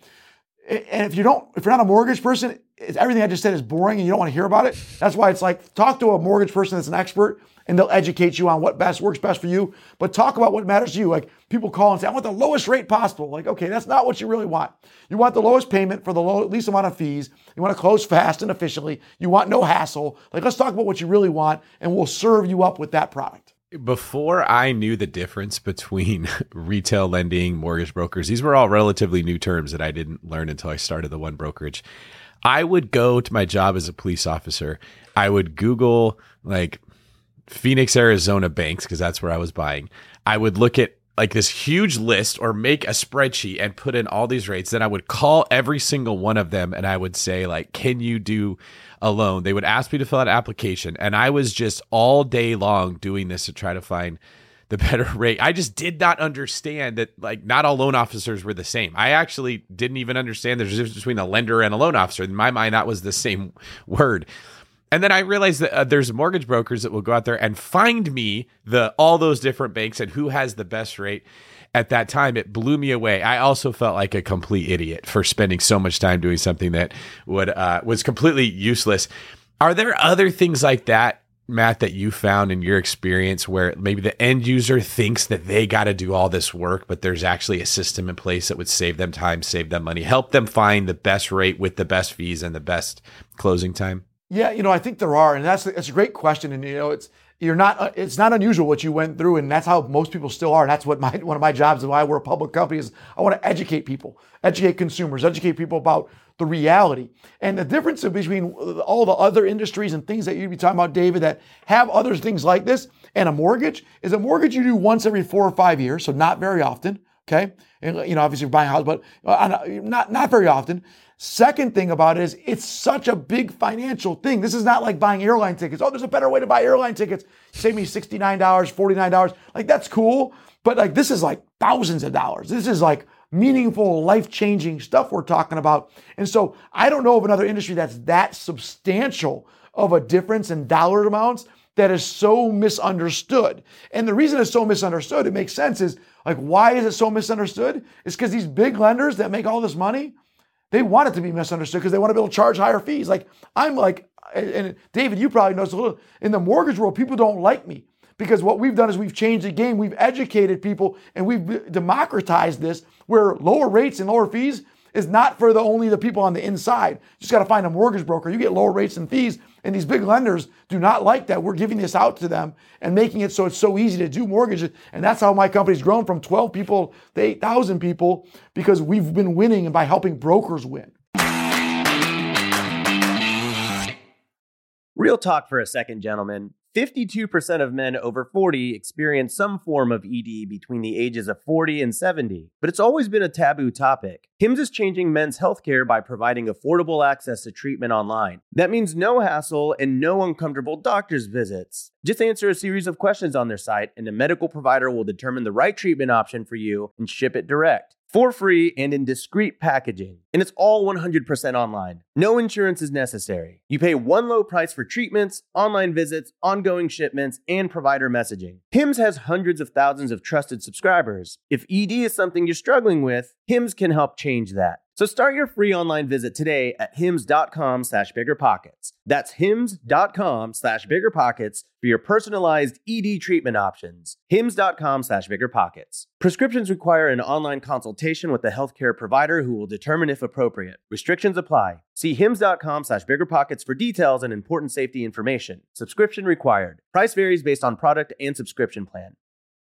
B: and if you don't, if you're not a mortgage person, everything I just said is boring and you don't want to hear about it. That's why it's like talk to a mortgage person that's an expert and they'll educate you on what best works best for you. But talk about what matters to you. Like people call and say, I want the lowest rate possible. Like, okay, that's not what you really want. You want the lowest payment for the low, least amount of fees. You want to close fast and efficiently. You want no hassle. Like, let's talk about what you really want and we'll serve you up with that product.
A: Before I knew the difference between retail lending, mortgage brokers, these were all relatively new terms that I didn't learn until I started the one brokerage. I would go to my job as a police officer. I would Google like Phoenix, Arizona banks, because that's where I was buying. I would look at like this huge list or make a spreadsheet and put in all these rates. Then I would call every single one of them and I would say, like, can you do a loan? They would ask me to fill out an application. And I was just all day long doing this to try to find the better rate. I just did not understand that like not all loan officers were the same. I actually didn't even understand a difference between a lender and a loan officer. In my mind, that was the same word. And then I realized that uh, there's mortgage brokers that will go out there and find me the all those different banks and who has the best rate. At that time, it blew me away. I also felt like a complete idiot for spending so much time doing something that would uh, was completely useless. Are there other things like that, Mat, that you found in your experience where maybe the end user thinks that they got to do all this work, but there's actually a system in place that would save them time, save them money, help them find the best rate with the best fees and the best closing time?
B: Yeah, you know, I think there are, and that's that's a great question. And you know, it's you're not uh, it's not unusual what you went through, and that's how most people still are. And that's what my one of my jobs and why we're a public company is I want to educate people, educate consumers, educate people about the reality and the difference between all the other industries and things that you'd be talking about, David, that have other things like this, and a mortgage is a mortgage you do once every four or five years, so not very often. Okay, and you know, obviously you're buying a house, but uh, not not very often. Second thing about it is it's such a big financial thing. This is not like buying airline tickets. Oh, there's a better way to buy airline tickets. Save me $69, $49. Like that's cool. But like this is like thousands of dollars. This is like meaningful, life-changing stuff we're talking about. And so I don't know of another industry that's that substantial of a difference in dollar amounts that is so misunderstood. And the reason it's so misunderstood, it makes sense, is like, why is it so misunderstood? It's because these big lenders that make all this money, they want it to be misunderstood because they want to be able to charge higher fees. Like I'm like, and David, you probably know this a little. In the mortgage world, people don't like me because what we've done is we've changed the game. We've educated people and we've democratized this where lower rates and lower fees is not for the only the people on the inside. You just got to find a mortgage broker. You get lower rates and fees, and these big lenders do not like that. We're giving this out to them and making it so it's so easy to do mortgages. And that's how my company's grown from 12 people to 8,000 people because we've been winning and by helping brokers win.
D: Real talk for a second, gentlemen. 52% of men over 40 experience some form of ED between the ages of 40 and 70, but it's always been a taboo topic. HIMS is changing men's healthcare by providing affordable access to treatment online. That means no hassle and no uncomfortable doctor's visits. Just answer a series of questions on their site, and a medical provider will determine the right treatment option for you and ship it direct for free and in discreet packaging. And it's all 100% online. No insurance is necessary. You pay one low price for treatments, online visits, ongoing shipments, and provider messaging. HIMS has hundreds of thousands of trusted subscribers. If ED is something you're struggling with, HIMS can help change that. So start your free online visit today at hims.com slash biggerpockets. That's hims.com slash biggerpockets for your personalized ED treatment options. hims.com slash biggerpockets. Prescriptions require an online consultation with a healthcare provider who will determine if appropriate. Restrictions apply. See hims.com slash biggerpockets for details and important safety information. Subscription required. Price varies based on product and subscription plan.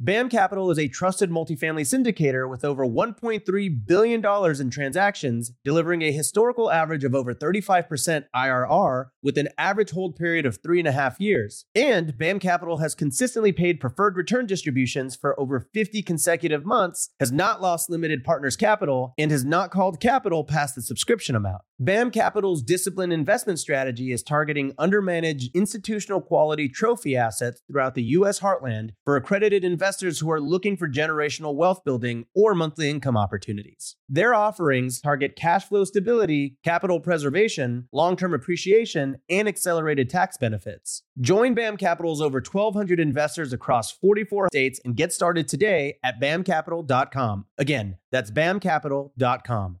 D: BAM Capital is a trusted multifamily syndicator with over $1.3 billion in transactions, delivering a historical average of over 35% IRR with an average hold period of three and a half years. And BAM Capital has consistently paid preferred return distributions for over 50 consecutive months, has not lost limited partners capital, and has not called capital past the subscription amount. BAM Capital's disciplined investment strategy is targeting undermanaged institutional quality trophy assets throughout the U.S. heartland for accredited investors who are looking for generational wealth building or monthly income opportunities. Their offerings target cash flow stability, capital preservation, long term appreciation, and accelerated tax benefits. Join BAM Capital's over 1,200 investors across 44 states and get started today at bamcapital.com. Again, that's bamcapital.com.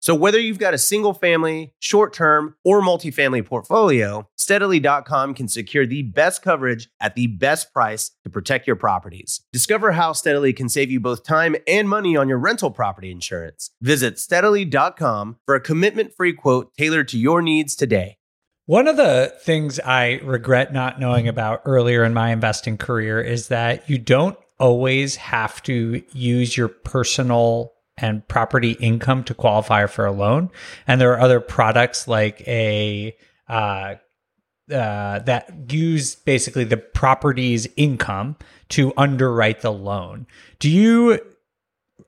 D: So whether you've got a single family, short term, or multifamily portfolio, steadily.com can secure the best coverage at the best price to protect your properties. Discover how Steadily can save you both time and money on your rental property insurance. Visit steadily.com for a commitment free quote tailored to your needs today.
C: One of the things I regret not knowing about earlier in my investing career is that you don't always have to use your personal and property income to qualify for a loan. And there are other products like a uh, uh, that use basically the property's income to underwrite the loan. Do you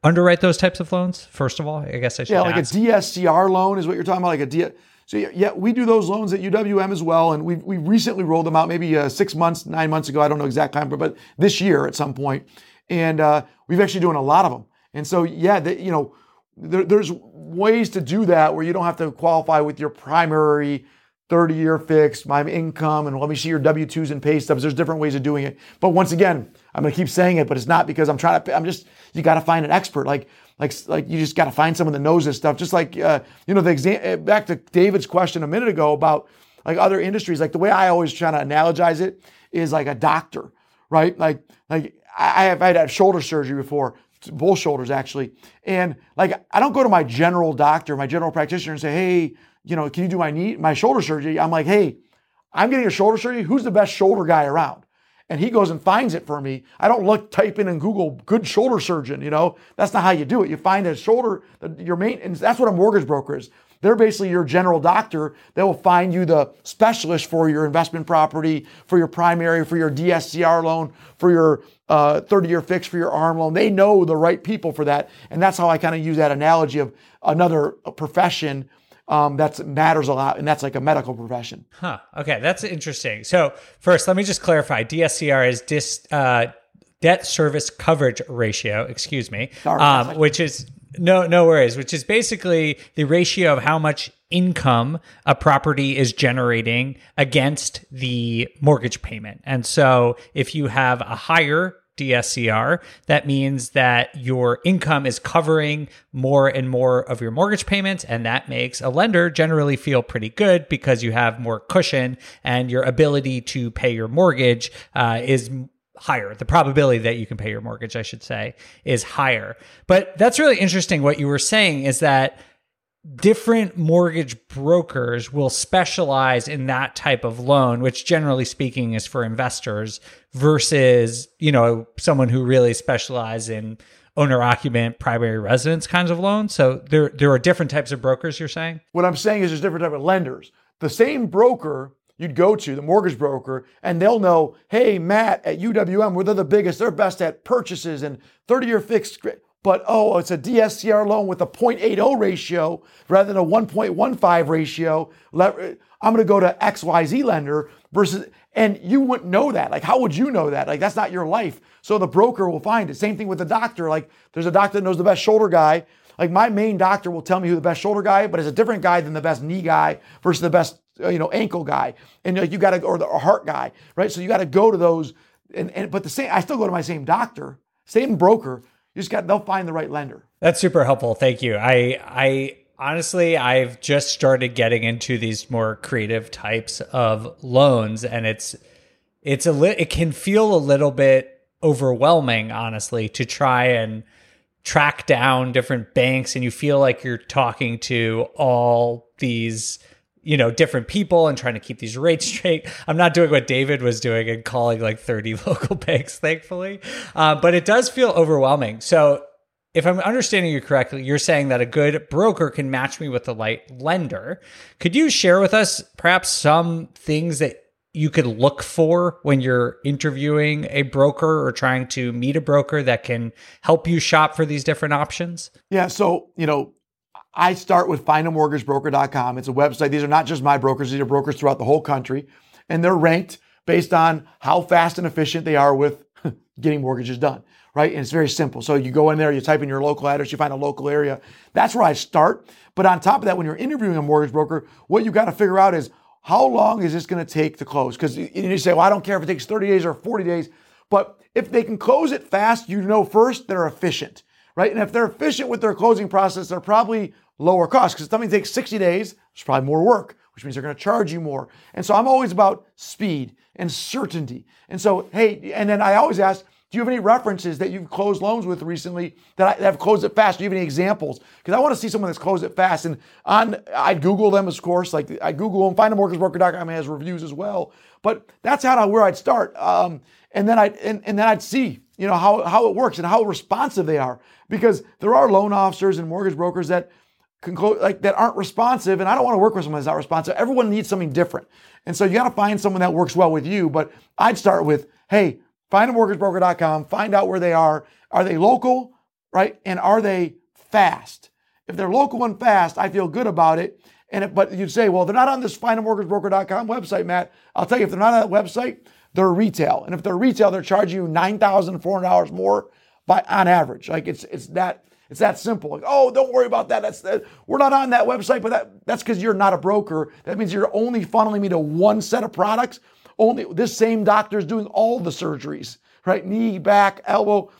C: underwrite those types of loans? First of all, I guess I should.
B: Yeah, like
C: ask.
B: a DSCR loan is what you're talking about, like a D. So yeah, yeah, we do those loans at UWM as well, and we we recently rolled them out, maybe uh, six months, nine months ago. I don't know exact time, but, but this year at some point, and uh, we've actually doing a lot of them. And so yeah, the, you know, there, there's ways to do that where you don't have to qualify with your primary 30 year fixed, my income, and let me see your W 2s and pay stubs. There's different ways of doing it. But once again, I'm going to keep saying it, but it's not because I'm trying to, I'm just, you got to find an expert. Like, like, like you just got to find someone that knows this stuff. Just like, uh, you know, the exam, back to David's question a minute ago about like other industries, like the way I always try to analogize it is like a doctor, right? Like, like I have, I had shoulder surgery before both shoulders actually. And like, I don't go to my general doctor, my general practitioner and say, hey, you know, can you do my knee, my shoulder surgery? I'm like, hey, I'm getting a shoulder surgery. Who's the best shoulder guy around? And he goes and finds it for me. I don't look, type in and Google good shoulder surgeon. You know, that's not how you do it. You find a shoulder, your maintenance. That's what a mortgage broker is. They're basically your general doctor. They will find you the specialist for your investment property, for your primary, for your DSCR loan, for your 30 uh, year fix, for your ARM loan. They know the right people for that. And that's how I kind of use that analogy of another profession um, that matters a lot, and that's like a medical profession.
C: Huh. Okay, that's interesting. So first, let me just clarify: DSCR is dis, uh, debt service coverage ratio. Excuse me, um, which is no no worries. Which is basically the ratio of how much income a property is generating against the mortgage payment. And so, if you have a higher DSCR, that means that your income is covering more and more of your mortgage payments. And that makes a lender generally feel pretty good because you have more cushion and your ability to pay your mortgage uh, is higher. The probability that you can pay your mortgage, I should say, is higher. But that's really interesting. What you were saying is that different mortgage brokers will specialize in that type of loan which generally speaking is for investors versus you know someone who really specializes in owner occupant primary residence kinds of loans. So there there are different types of brokers you're saying?
B: What i'm saying is there's different type of lenders. The same broker you'd go to the mortgage broker and they'll know hey mat at uwm we're the biggest they're best at purchases and 30 year fixed but oh, it's a DSCR loan with a 0.80 ratio rather than a 1.15 ratio. I'm going to go to XYZ lender versus, and you wouldn't know that. Like, how would you know that? Like, that's not your life. So the broker will find it. Same thing with the doctor. Like, there's a doctor that knows the best shoulder guy. Like, my main doctor will tell me who the best shoulder guy, but it's a different guy than the best knee guy versus the best, uh, you know, ankle guy. And like, you got to, go or the heart guy, right? So you got to go to those. And, and, but the same, I still go to my same doctor, same broker, you just got they'll find the right lender.
C: That's super helpful. Thank you. I I honestly I've just started getting into these more creative types of loans and it's it's a li- it can feel a little bit overwhelming honestly to try and track down different banks and you feel like you're talking to all these you know different people and trying to keep these rates straight. I'm not doing what david was doing and calling like 30 local banks thankfully. Uh, but it does feel overwhelming. So if i'm understanding you correctly you're saying that a good broker can match me with the right lender. Could you share with us perhaps some things that you could look for when you're interviewing a broker or trying to meet a broker that can help you shop for these different options?
B: Yeah so you know I start with findamortgagebroker.com. It's a website. These are not just my brokers, these are brokers throughout the whole country. And they're ranked based on how fast and efficient they are with getting mortgages done, right? And it's very simple. So you go in there, you type in your local address, you find a local area. That's where I start. But on top of that, when you're interviewing a mortgage broker, what you've got to figure out is how long is this going to take to close? Because you say, well, I don't care if it takes 30 days or 40 days. But if they can close it fast, you know first they're efficient, right? And if they're efficient with their closing process, they're probably lower cost because something takes 60 days, it's probably more work, which means they're going to charge you more. And so I'm always about speed and certainty. And so, hey, and then I always ask, do you have any references that you've closed loans with recently that have closed it fast? Do you have any examples? Because I want to see someone that's closed it fast. And on, I'd Google them, of course. Like I Google them, findamortgagebroker.com has reviews as well. But that's how I, where I'd start. Um, and then I and, and then I'd see, you know, how how it works and how responsive they are. Because there are loan officers and mortgage brokers that like that aren't responsive and i don't want to work with someone that's not responsive everyone needs something different and so you got to find someone that works well with you but i'd start with hey findamortgagebroker.com find out where they are are they local right and are they fast if they're local and fast i feel good about it and it, but you'd say well they're not on this findamortgagebroker.com website mat i'll tell you if they're not on that website they're retail and if they're retail they're charging you $9400 more by on average like it's it's that it's that simple. Like, oh, don't worry about that. That's that. We're not on that website, but that that's because you're not a broker. That means you're only funneling me to one set of products. Only this same doctor is doing all the surgeries, right? Knee, back, elbow.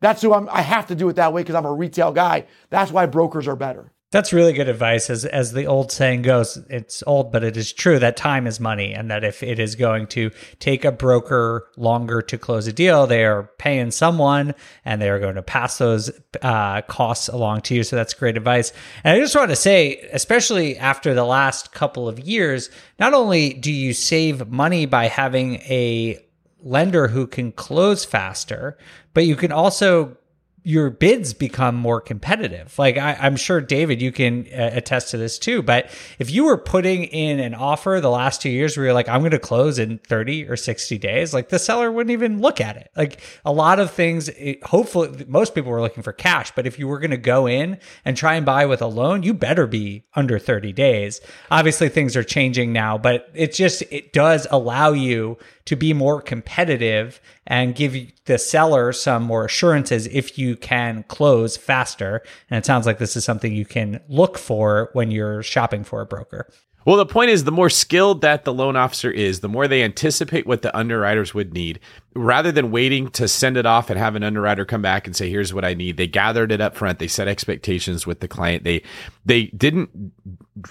B: That's who I'm. I have to do it that way because I'm a retail guy. That's why brokers are better.
C: That's really good advice. As as the old saying goes, it's old, but it is true that time is money, and that if it is going to take a broker longer to close a deal, they are paying someone, and they are going to pass those uh, costs along to you. So that's great advice. And I just want to say, especially after the last couple of years, not only do you save money by having a lender who can close faster, but you can also your bids become more competitive. Like I, am sure David, you can uh, attest to this too. But if you were putting in an offer the last two years where you're like, I'm going to close in 30 or 60 days, like the seller wouldn't even look at it. Like a lot of things, it, hopefully most people were looking for cash, but if you were going to go in and try and buy with a loan, you better be under 30 days. Obviously things are changing now, but it just, it does allow you to be more competitive and give the seller some more assurances if you can close faster. And it sounds like this is something you can look for when you're shopping for a broker.
A: Well, the point is the more skilled that the loan officer is, the more they anticipate what the underwriters would need. Rather than waiting to send it off and have an underwriter come back and say, here's what I need. They gathered it up front. They set expectations with the client. They, they didn't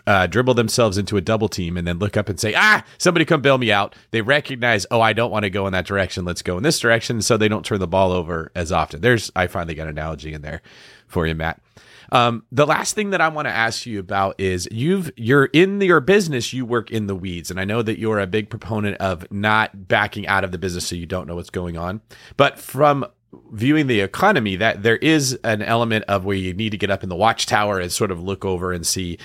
A: uh, dribble themselves into a double team and then look up and say, ah, somebody come bail me out. They recognize, oh, I don't want to go in that direction. Let's go in this direction. So they don't turn the ball over as often. There's, I finally got an analogy in there for you, Mat. Um, the last thing that I want to ask you about is you've you're in your business, you work in the weeds, and I know that you're a big proponent of not backing out of the business so you don't know what's going on. But from viewing the economy, that there is an element of where you need to get up in the watchtower and sort of look over and see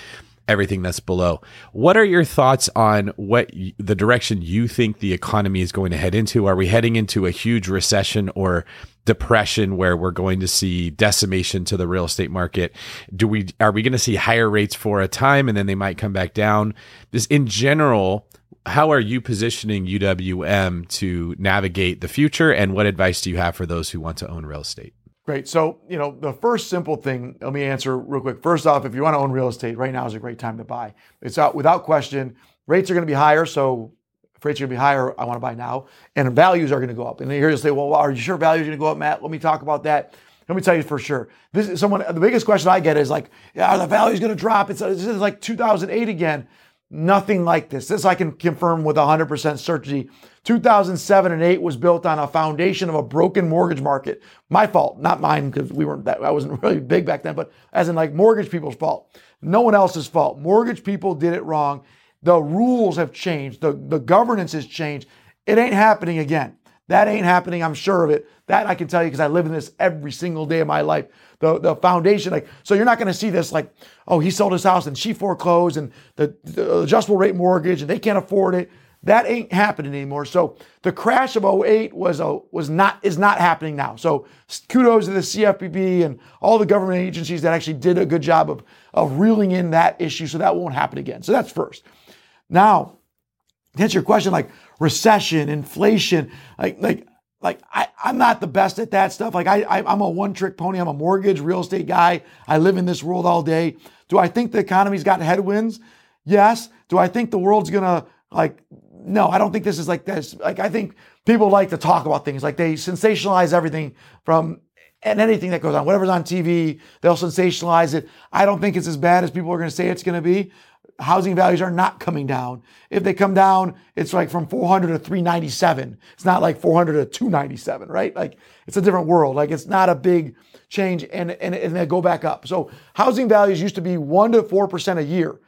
A: everything that's below. What are your thoughts on what the direction you think the economy is going to head into? Are we heading into a huge recession or depression where we're going to see decimation to the real estate market? Do we are we going to see higher rates for a time and then they might come back down? Just in general, how are you positioning UWM to navigate the future and what advice do you have for those who want to own real estate?
B: Great. So, you know, the first simple thing, let me answer real quick. First off, if you want to own real estate, right now is a great time to buy. It's out without question. Rates are going to be higher. So, rates are going to be higher, I want to buy now. And values are going to go up. And then here you'll say, well, are you sure values are going to go up, Mat? Let me talk about that. Let me tell you for sure. This is someone, the biggest question I get is like, are the values going to drop? It's, it's like 2008 again. Nothing like this. This I can confirm with 100% certainty. 2007 and 8 was built on a foundation of a broken mortgage market. My fault, not mine, because we weren't that, I wasn't really big back then, but as in like mortgage people's fault. No one else's fault. Mortgage people did it wrong. The rules have changed. The, the governance has changed. It ain't happening again. That ain't happening. I'm sure of it. That I can tell you because I live in this every single day of my life. The, the foundation, like, so you're not going to see this like, oh, he sold his house and she foreclosed and the, the adjustable rate mortgage and they can't afford it That ain't happening anymore. So the crash of 08 was a was not is not happening now. So kudos to the CFPB and all the government agencies that actually did a good job of of reeling in that issue so that won't happen again. So that's first. Now, to answer your question, like recession, inflation, like like like I, I'm not the best at that stuff. Like I, I I'm a one trick pony. I'm a mortgage real estate guy. I live in this world all day. Do I think the economy's got headwinds? Yes. Do I think the world's gonna like no, I don't think this is like this. Like I think people like to talk about things. Like they sensationalize everything from and anything that goes on. Whatever's on TV, they'll sensationalize it. I don't think it's as bad as people are going to say it's going to be. Housing values are not coming down. If they come down, it's like from 400 to 397. It's not like 400 to 297, right? Like it's a different world. Like it's not a big change and, and, and they go back up. So housing values used to be 1 to 4% a year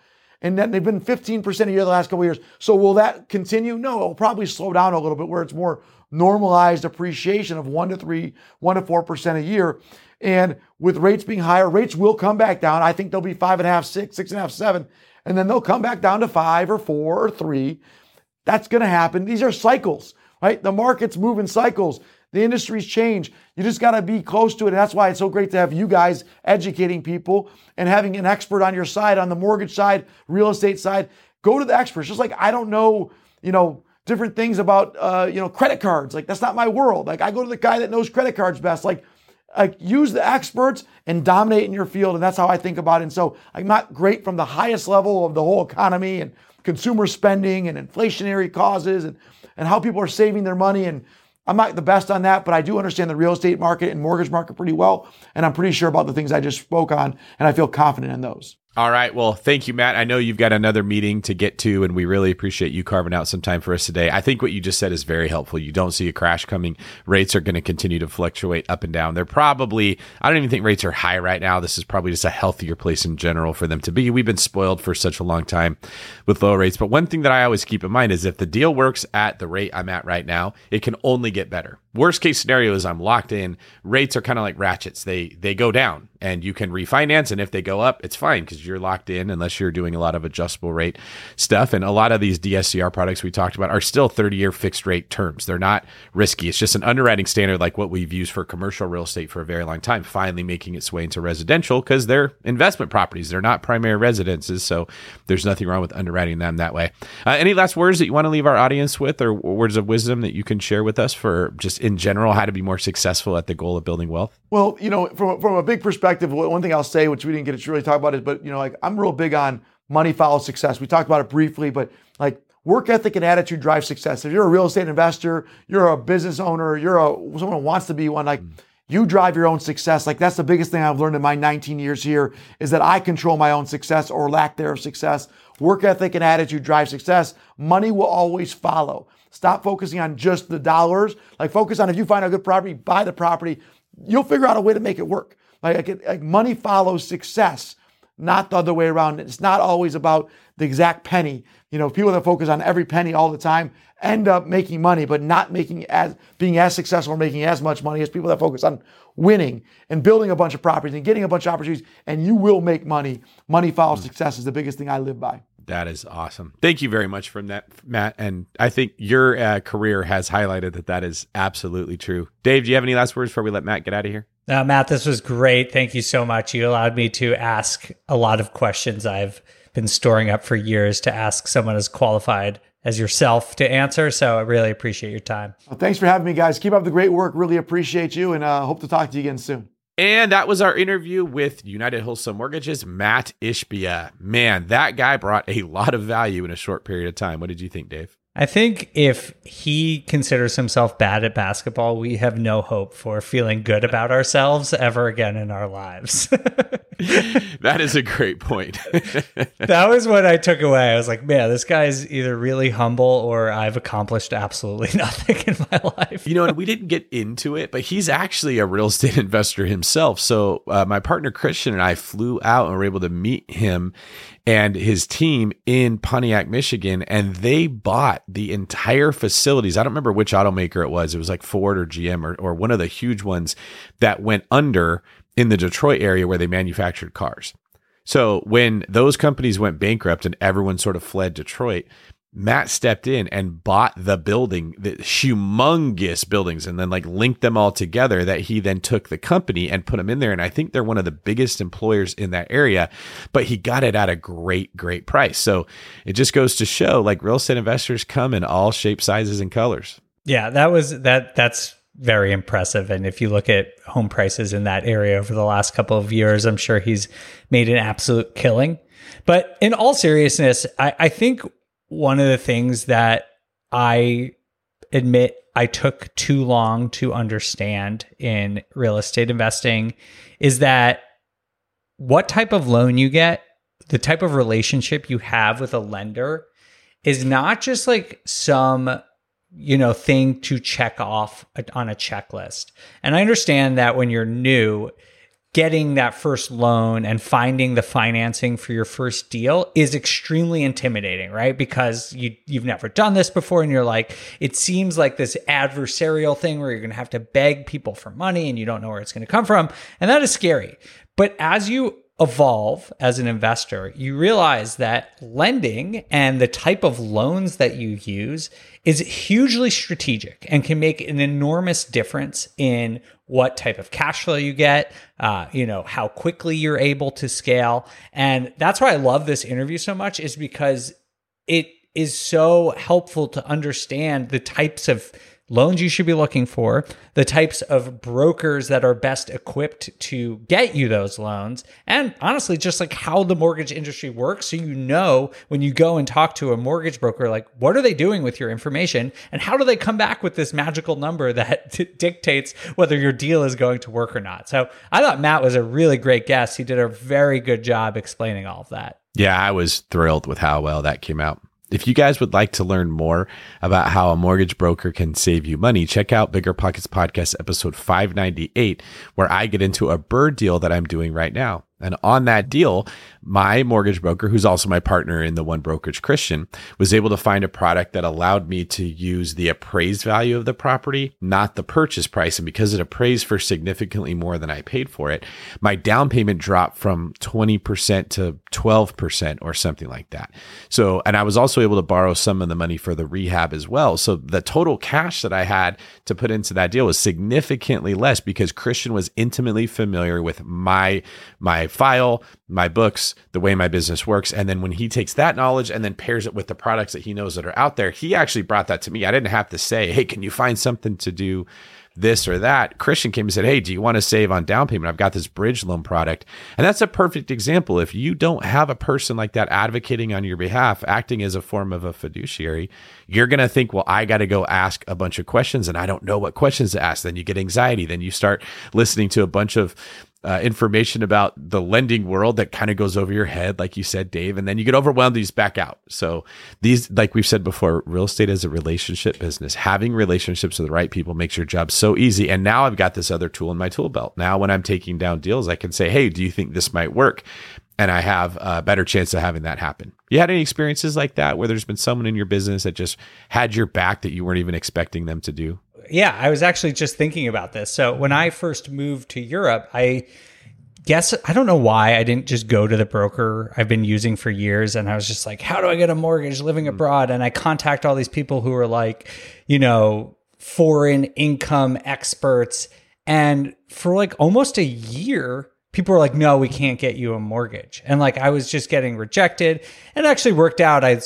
B: and then they've been 15% a year the last couple years. So will that continue? No, it'll probably slow down a little bit where it's more normalized appreciation of one to three, one to four percent a year. And with rates being higher, rates will come back down. I think they'll be five and a half, six, six and a half, seven, and then they'll come back down to five or four or three. That's going to happen. These are cycles, right? The markets move in cycles. The industries change. You just got to be close to it. And that's why it's so great to have you guys educating people and having an expert on your side, on the mortgage side, real estate side. Go to the experts. Just like I don't know, you know, different things about, uh, you know, credit cards. Like that's not my world. Like I go to the guy that knows credit cards best. Like, like use the experts and dominate in your field. And that's how I think about it. And so I'm not great from the highest level of the whole economy and consumer spending and inflationary causes and, and how people are saving their money and I'm not the best on that, but I do understand the real estate market and mortgage market pretty well. And I'm pretty sure about the things I just spoke on, and I feel confident in those.
A: All right. Well, thank you, Mat. I know you've got another meeting to get to, and we really appreciate you carving out some time for us today. I think what you just said is very helpful. You don't see a crash coming. Rates are going to continue to fluctuate up and down. They're probably, I don't even think rates are high right now. This is probably just a healthier place in general for them to be. We've been spoiled for such a long time with low rates. But one thing that I always keep in mind is if the deal works at the rate I'm at right now, it can only get better. Worst case scenario is I'm locked in. Rates are kind of like ratchets. They they go down and you can refinance and if they go up, it's fine because you're locked in unless you're doing a lot of adjustable rate stuff. And a lot of these DSCR products we talked about are still 30-year fixed rate terms. They're not risky. It's just an underwriting standard like what we've used for commercial real estate for a very long time, finally making its way into residential because they're investment properties. They're not primary residences, so there's nothing wrong with underwriting them that way. Uh, any last words that you want to leave our audience with or words of wisdom that you can share with us for just in general how to be more successful at the goal of building wealth?
B: Well, you know, from, from a big perspective, one thing I'll say, which we didn't get to really talk about, is, but, you know, like I'm real big on money follows success. We talked about it briefly, but like work ethic and attitude drive success. If you're a real estate investor, you're a business owner, you're a someone who wants to be one, like mm. you drive your own success. Like that's the biggest thing I've learned in my 19 years here is that I control my own success or lack thereof success. Work ethic and attitude drive success. Money will always follow. Stop focusing on just the dollars. Like focus on if you find a good property, buy the property. You'll figure out a way to make it work. Like, like, like money follows success, not the other way around. It's not always about the exact penny. You know, people that focus on every penny all the time end up making money, but not making as being as successful or making as much money as people that focus on winning and building a bunch of properties and getting a bunch of opportunities. And you will make money. Money follows success is the biggest thing I live by.
A: That is awesome. Thank you very much for that, Mat. And I think your uh, career has highlighted that that is absolutely true. Dave, do you have any last words before we let Mat get out of here?
C: No, Mat, this was great. Thank you so much. You allowed me to ask a lot of questions I've been storing up for years to ask someone as qualified as yourself to answer. So I really appreciate your time.
B: Well, thanks for having me, guys. Keep up the great work. Really appreciate you and uh, hope to talk to you again soon.
A: And that was our interview with United Wholesale Mortgage's Mat Ishbia. Man, that guy brought a lot of value in a short period of time. What did you think, Dave?
C: I think if he considers himself bad at basketball, we have no hope for feeling good about ourselves ever again in our lives.
A: that is a great point.
C: that was what I took away. I was like, man, this guy is either really humble or I've accomplished absolutely nothing in my life.
A: you know, and we didn't get into it, but he's actually a real estate investor himself. So uh, my partner Christian and I flew out and were able to meet him and his team in Pontiac, Michigan, and they bought the entire facilities. I don't remember which automaker it was. It was like Ford or GM or, or one of the huge ones that went under in the Detroit area where they manufactured cars. So when those companies went bankrupt and everyone sort of fled Detroit, Matt stepped in and bought the building, the humongous buildings, and then like linked them all together. That he then took the company and put them in there. And I think they're one of the biggest employers in that area, but he got it at a great, great price. So it just goes to show like real estate investors come in all shapes, sizes, and colors.
C: Yeah, that was that. That's very impressive. And if you look at home prices in that area over the last couple of years, I'm sure he's made an absolute killing. But in all seriousness, I, I think one of the things that I admit I took too long to understand in real estate investing is that what type of loan you get, the type of relationship you have with a lender is not just like some you know thing to check off on a checklist. And I understand that when you're new, getting that first loan and finding the financing for your first deal is extremely intimidating, right? Because you you've never done this before and you're like it seems like this adversarial thing where you're going to have to beg people for money and you don't know where it's going to come from, and that is scary. But as you evolve as an investor, you realize that lending and the type of loans that you use is hugely strategic and can make an enormous difference in what type of cash flow you get, uh, you know, how quickly you're able to scale. And that's why I love this interview so much is because it is so helpful to understand the types of loans you should be looking for, the types of brokers that are best equipped to get you those loans, and honestly, just like how the mortgage industry works. So you know when you go and talk to a mortgage broker, like what are they doing with your information and how do they come back with this magical number that t- dictates whether your deal is going to work or not. So I thought Mat was a really great guest. He did a very good job explaining all of that.
A: Yeah, I was thrilled with how well that came out. If you guys would like to learn more about how a mortgage broker can save you money, check out BiggerPockets Podcast episode 598, where I get into a BRRRR deal that I'm doing right now. And on that deal, my mortgage broker, who's also my partner in the one brokerage Christian, was able to find a product that allowed me to use the appraised value of the property, not the purchase price. And because it appraised for significantly more than I paid for it, my down payment dropped from 20% to 12% or something like that. So, and I was also able to borrow some of the money for the rehab as well. So the total cash that I had to put into that deal was significantly less because Christian was intimately familiar with my, my file, my books, the way my business works. And then when he takes that knowledge and then pairs it with the products that he knows that are out there, he actually brought that to me. I didn't have to say, Hey, can you find something to do this or that? Christian came and said, Hey, do you want to save on down payment? I've got this bridge loan product. And that's a perfect example. If you don't have a person like that advocating on your behalf, acting as a form of a fiduciary, you're going to think, well, I got to go ask a bunch of questions and I don't know what questions to ask. Then you get anxiety. Then you start listening to a bunch of uh, information about the lending world that kind of goes over your head, like you said, Dave, and then you get overwhelmed. These back out. So these, like we've said before, real estate is a relationship business. Having relationships with the right people makes your job so easy. And now I've got this other tool in my tool belt. Now, when I'm taking down deals, I can say, "Hey, do you think this might work?" And I have a better chance of having that happen. You had any experiences like that where there's been someone in your business that just had your back that you weren't even expecting them to do?
C: Yeah, I was actually just thinking about this. So when I first moved to Europe, I guess I don't know why I didn't just go to the broker I've been using for years and I was just like, how do I get a mortgage living hmm. abroad? And I contact all these people who are like, you know, foreign income experts. And for like almost a year, people were like, no, we can't get you a mortgage. And like I was just getting rejected and actually worked out. I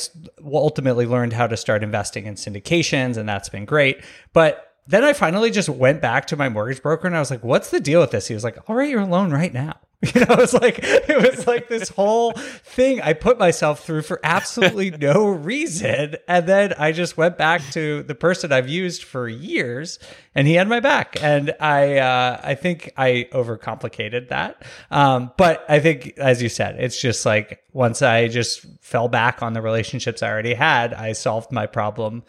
C: ultimately learned how to start investing in syndications and that's been great. But then I finally just went back to my mortgage broker and I was like, what's the deal with this? He was like, I'll write your loan right now. You know, it was like it was like this whole thing I put myself through for absolutely no reason. And then I just went back to the person I've used for years and he had my back. And I uh, I think I overcomplicated that. Um, but I think as you said, it's just like once I just fell back on the relationships I already had, I solved my problem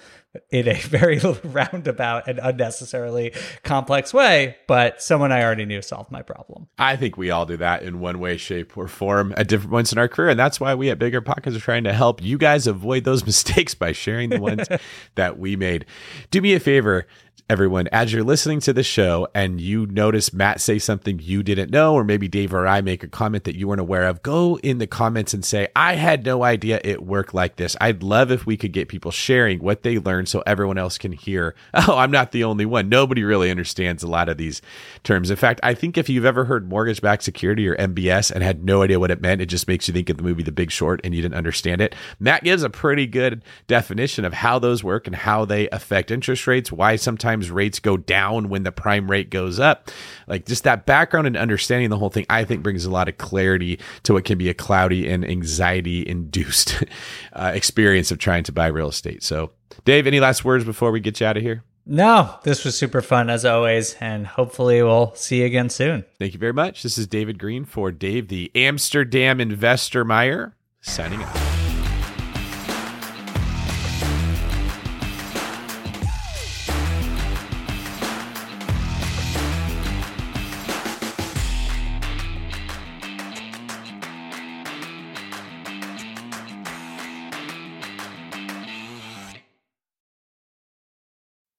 C: in a very roundabout and unnecessarily complex way, but someone I already knew solved my problem.
A: I think we all do that in one way, shape, or form at different points in our career. And that's why we at BiggerPockets are trying to help you guys avoid those mistakes by sharing the ones that we made. Do me a favor everyone, as you're listening to the show and you notice Mat say something you didn't know, or maybe Dave or I make a comment that you weren't aware of, go in the comments and say, I had no idea it worked like this. I'd love if we could get people sharing what they learned so everyone else can hear. Oh, I'm not the only one. Nobody really understands a lot of these terms. In fact, I think if you've ever heard mortgage backed security or MBS and had no idea what it meant, it just makes you think of the movie The Big Short and you didn't understand it. Mat gives a pretty good definition of how those work and how they affect interest rates, why sometimes rates go down when the prime rate goes up. Like just that background and understanding the whole thing, I think brings a lot of clarity to what can be a cloudy and anxiety induced uh, experience of trying to buy real estate. So, Dave, any last words before we get you out of here?
C: No, this was super fun as always, and hopefully we'll see you again soon.
A: Thank you very much. This is David Greene for Dave, the Amsterdam Investor Meyer, signing out.